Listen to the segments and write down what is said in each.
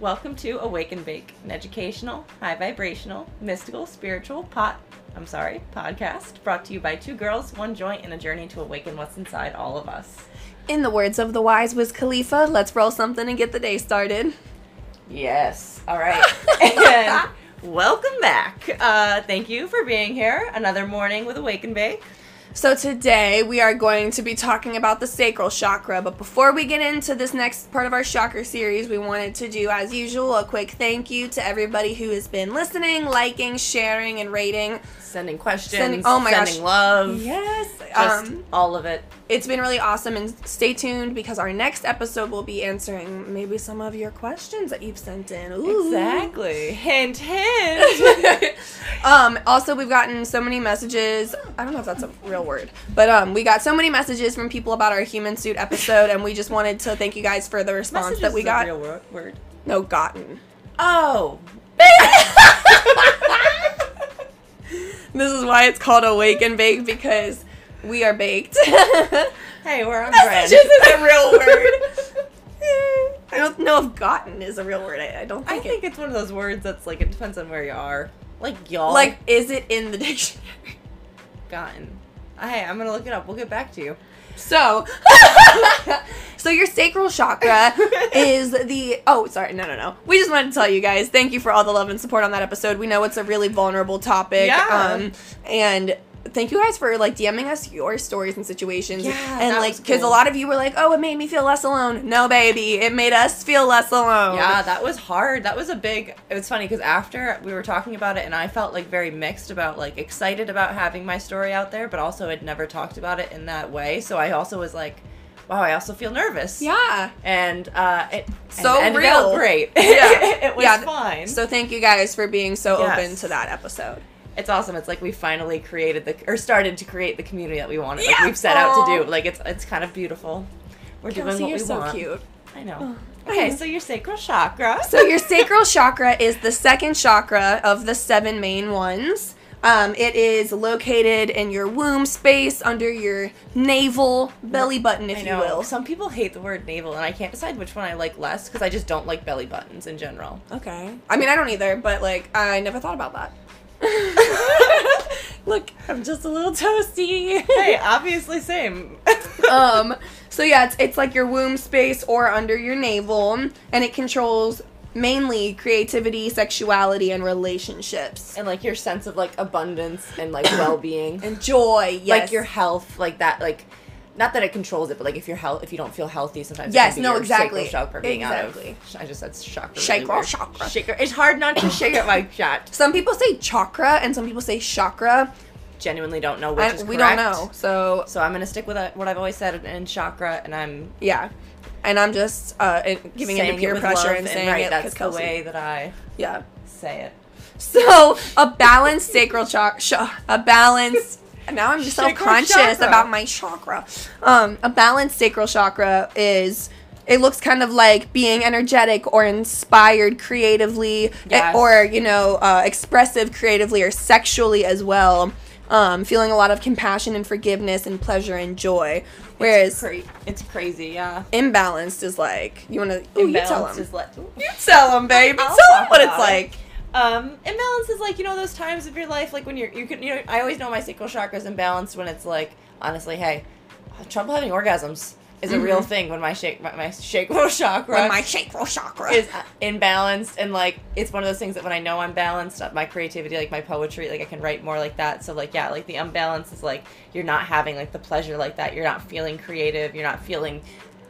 Welcome to Awake and Bake, an educational, high vibrational, mystical, spiritual pot. I'm sorry, podcast brought to you by two girls, one joint, and a journey to awaken what's inside all of us. In the words of the wise Wiz Khalifa, let's roll something and get the day started. Yes. All right. and welcome back. Uh, thank you for being here. Another morning with Awake and Bake. So today we are going to be talking about the sacral chakra, but before we get into this next part of our chakra series, we wanted to do as usual a quick thank you to everybody who has been listening, liking, sharing, and rating. Sending questions, Sending- oh my sending gosh. love, Yes, just um, all of it. It's been really awesome, and stay tuned because our next episode will be answering maybe some of your questions that you've sent in. Ooh. Exactly. Hint, hint. um, also, we've gotten so many messages. I don't know if that's a real word, but um, we got so many messages from people about our human suit episode, and we just wanted to thank you guys for the response Messages that we got. real wor- word. No, gotten. Oh. This is why it's called Awake and Bake because we are baked. hey, we're on brand. Messages is a real word. I don't know if gotten is a real word. I, I don't think I think, think it. it's one of those words that's like it depends on where you are. Like y'all. Like, is it in the dictionary? gotten. Hey, I'm gonna look it up. We'll get back to you. So, so your sacral chakra is the. Oh, sorry, no, no, no. We just wanted to tell you guys, thank you for all the love and support on that episode. We know it's a really vulnerable topic. Yeah. Um, and thank you guys for like DMing us your stories and situations. Yeah, and like, because cool. a lot of you were like, "Oh, it made me feel less alone." No, baby, it made us feel less alone. Yeah, that was hard. That was a big. It was funny because after we were talking about it, and I felt like very mixed about like excited about having my story out there, but also had never talked about it in that way. So I also was like, wow, I also feel nervous. Yeah. And uh, it So and ended real. out great. Yeah. it was Yeah. fine. So thank you guys for being so Yes. open to that episode. It's awesome. It's like we finally created the or started to create the community that we wanted. Like Yeah. we've set out to do. Like it's it's kind of beautiful. We're doing Kelsey, what you're we so want. cute. I know. I Okay, know. so your sacral chakra. So your sacral chakra is the second chakra of the seven main ones. Um, it is located in your womb space under your navel belly button, if you will. Some people hate the word navel, and I can't decide which one I like less because I just don't like belly buttons in general. Okay. I mean, I don't either, but like, I never thought about that. Look, I'm just a little toasty. hey, obviously same. um, so yeah, it's, it's like your womb space or under your navel, and it controls mainly creativity, sexuality, and relationships. and like your sense of like abundance and like well-being, And joy, yes. like your health, like that, like. Not that it controls it, but like if you're health, if you don't feel healthy, sometimes Yes, it can be no, exactly. chakra being Exactly. out of. I just said chakra. really Sacral weird. chakra. Chakra. It's hard not to shake it like that. Some people say chakra and some people say chakra. Genuinely don't know which And is we correct. don't know. So So I'm gonna stick with uh, what I've always said in chakra, and I'm yeah, and I'm just uh, giving into peer it pressure and saying right. it That's the way that I Yeah. say it. So a balanced sacral chakra, a balanced. Now I'm just self-conscious chakra. about my chakra. Um, a balanced sacral chakra is. It looks kind of like being energetic or inspired creatively, eh, Yes. or you know, uh, expressive creatively or sexually as well. Um, feeling a lot of compassion and forgiveness and pleasure and joy. Whereas it's, cra- it's crazy, yeah. imbalanced is like you want to. You tell them. is like. You tell them, baby. I'll tell them what it's it. like. Um, imbalance is like you know those times of your life like when you're you can you know I always know my sacral chakra is imbalanced when it's like honestly hey trouble having orgasms is a real thing when my shake my, my sacral chakra When my sacral chakra. is uh, imbalanced and like it's one of those things that when I know I'm balanced uh, my creativity like my poetry like I can write more like that. So like yeah like the imbalance is like you're not having like the pleasure like that. You're not feeling creative. You're not feeling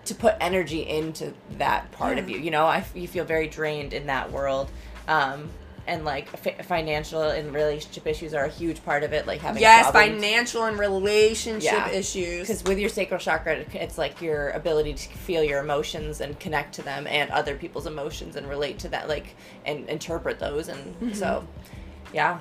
to put energy into that part of you. You know I you feel very drained in that world. Um and like fi- financial and relationship issues are a huge part of it like having Yes, financial and relationship Yeah. issues. Because with your sacral chakra, it's like your ability to feel your emotions and connect to them and other people's emotions and relate to that, like, and interpret those. And Mm-hmm. so, yeah.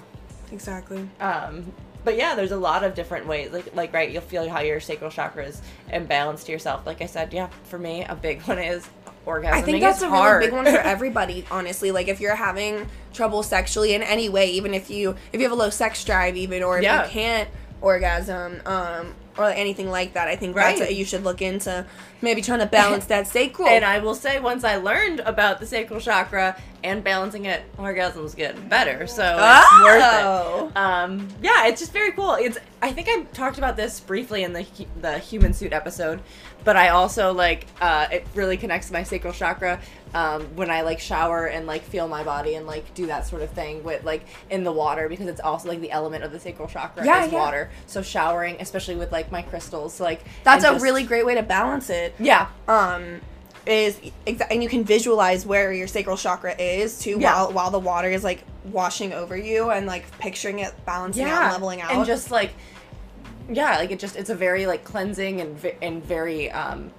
Exactly. Um, but yeah, there's a lot of different ways. Like, like right, you'll feel how your sacral chakra is imbalanced to yourself. Like I said, yeah, for me, a big one is orgasming. I think that's a hard. really big one for everybody, honestly. Like if you're having trouble sexually in any way, even if you if you have a low sex drive even or if Yeah. you can't orgasm, um or anything like that. I think that's Right. what you should look into. Maybe trying to balance that sacral. And I will say, once I learned about the sacral chakra and balancing it, orgasms get better. So it's worth Oh. it. Um, yeah, it's just very cool. It's I think I talked about this briefly in the the human suit episode, but I also like uh, it really connects to my sacral chakra um, when I like shower and like feel my body and like do that sort of thing with like in the water because it's also like the element of the sacral chakra Yeah, is yeah. water. So showering, especially with like my crystals, like that's a just- really great way to balance it. yeah um is and you can visualize where your sacral chakra is too Yeah. while while the water is like washing over you and like picturing it balancing out and leveling out and just like yeah like it just it's a very like cleansing and and very um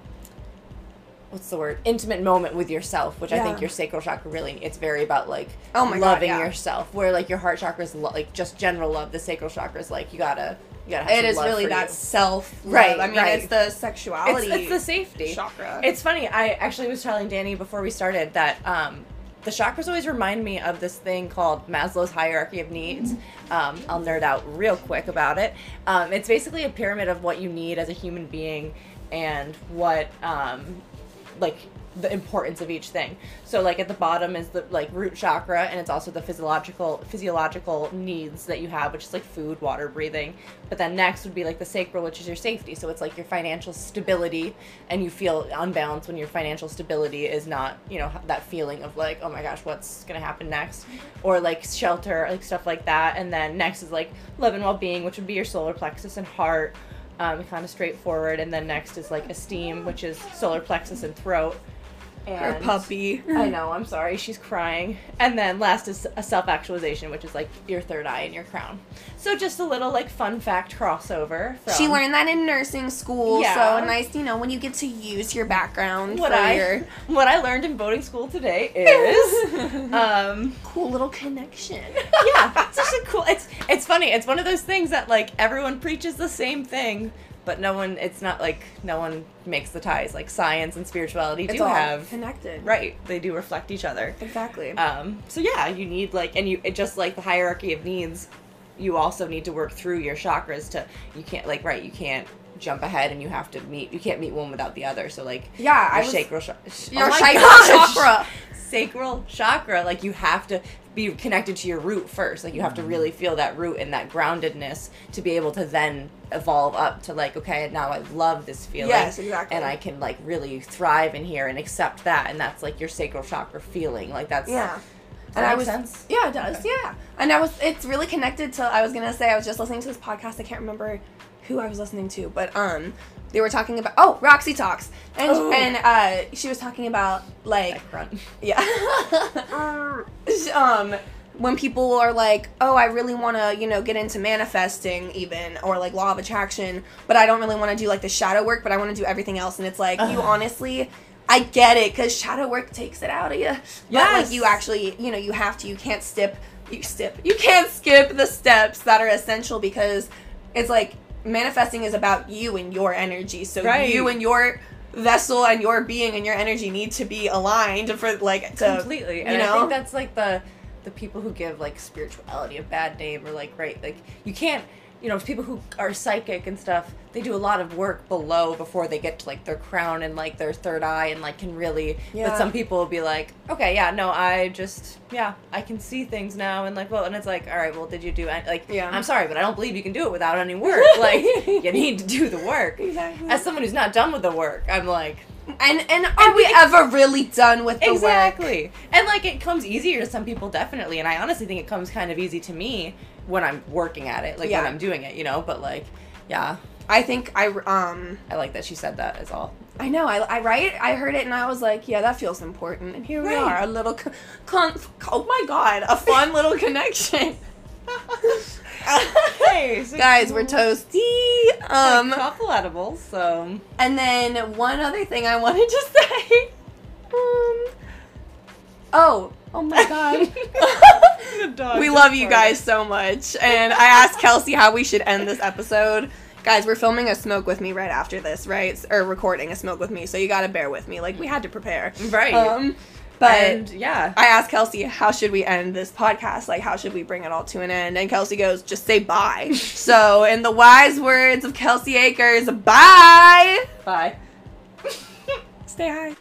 what's the word intimate moment with yourself which i think your sacral chakra really it's very about like Oh my God, loving yeah. yourself where like your heart chakra is lo- like just general love the sacral chakra is like you gotta you gotta have it is really that you. self Right, i mean right. it's the sexuality it's, it's the safety chakra it's funny. I actually was telling Danny before we started that um, the chakras always remind me of this thing called Maslow's hierarchy of needs. Um, I'll nerd out real quick about it. Um, it's basically a pyramid of what you need as a human being and what um, like the importance of each thing. So like at the bottom is the like root chakra and it's also the physiological physiological needs that you have, which is like food, water, breathing. But then next would be like the sacral, which is your safety. So it's like your financial stability and you feel unbalanced when your financial stability is not, you know, that feeling of like, oh my gosh, what's going to happen next? Or like shelter, like stuff like that. And then next is like love and well-being, which would be your solar plexus and heart. Um, kind of straightforward, and then next is like esteem, which is solar plexus and throat. Her puppy I know, I'm sorry, she's crying. And then last is a self actualization, which is like your third eye and your crown. So just a little like fun fact crossover. From she learned that in nursing school Yeah. so nice you know when you get to use your background what I your what I learned in boating school today is um cool little connection yeah, it's just a cool. It's it's funny. It's one of those things that like everyone preaches the same thing, but no one. It's not like no one makes the ties. Like science and spirituality it's do all have connected right. They do reflect each other. exactly Um, so yeah, you need like, and you it just like the hierarchy of needs. You also need to work through your chakras to. You can't like right. You can't jump ahead, and you have to meet. You can't meet one without the other. So like yeah i your was sacral chakra. your sacral chakra Sacral chakra, like you have to be connected to your root first. Like you have to mm-hmm. really feel that root and that groundedness to be able to then evolve up to like, okay, now I love this feeling. Yes, exactly. And I can like really thrive in here and accept that. And that's like your sacral chakra feeling. Like that's Yeah. Does and that I was sense? yeah, it does. Yeah, and I was it's really connected to. I was gonna say I was just listening to this podcast. I can't remember who I was listening to, but um, they were talking about oh Roxy talks, and Oh. and uh, she was talking about like yeah, um. When people are like, "Oh, I really want to, you know, get into manifesting, even or like law of attraction, but I don't really want to do like the shadow work, but I want to do everything else." And it's like, you honestly, I get it because shadow work takes it out of you. But like you actually, you know, you have to. You can't skip. You skip. You can't skip the steps that are essential because it's like manifesting is about you and your energy. So Right. you and your vessel and your being and your energy need to be aligned for like to completely you and i think that's like the the people who give like spirituality a bad name or like right like you can't you know people who are psychic and stuff they do a lot of work below before they get to like their crown and like their third eye and like can really Yeah. but some people will be like okay yeah no i just yeah i can see things now and like well and it's like all right well did you do any, like Yeah. i'm sorry but i don't believe you can do it without any work like you need to do the work Exactly. as someone who's not done with the work i'm like and and are we ever really done with the work? exactly. And like it comes easier to some people definitely. And i honestly think it comes kind of easy to me when i'm working at it like Yeah. when i'm doing it you know? But like yeah. I think I um i like that she said that as all. I know. I I right? I heard it and I was like yeah that feels important. And here we are a little con-, con- oh my god a fun little connection hey so guys we're toasty um um couple edibles so and then one other thing I wanted to say um oh oh my god we love you guys so much. And I asked Kelsey how we should end this episode. Guys, we're filming a smoke with me right after this, right? Or recording a smoke with me, so you gotta bear with me. Like we had to prepare. right Um But and yeah. I asked Kelsey, how should we end this podcast? Like, how should we bring it all to an end? And Kelsey goes, just say bye. so, in the wise words of Kelsey Akers, bye. Bye. Stay high.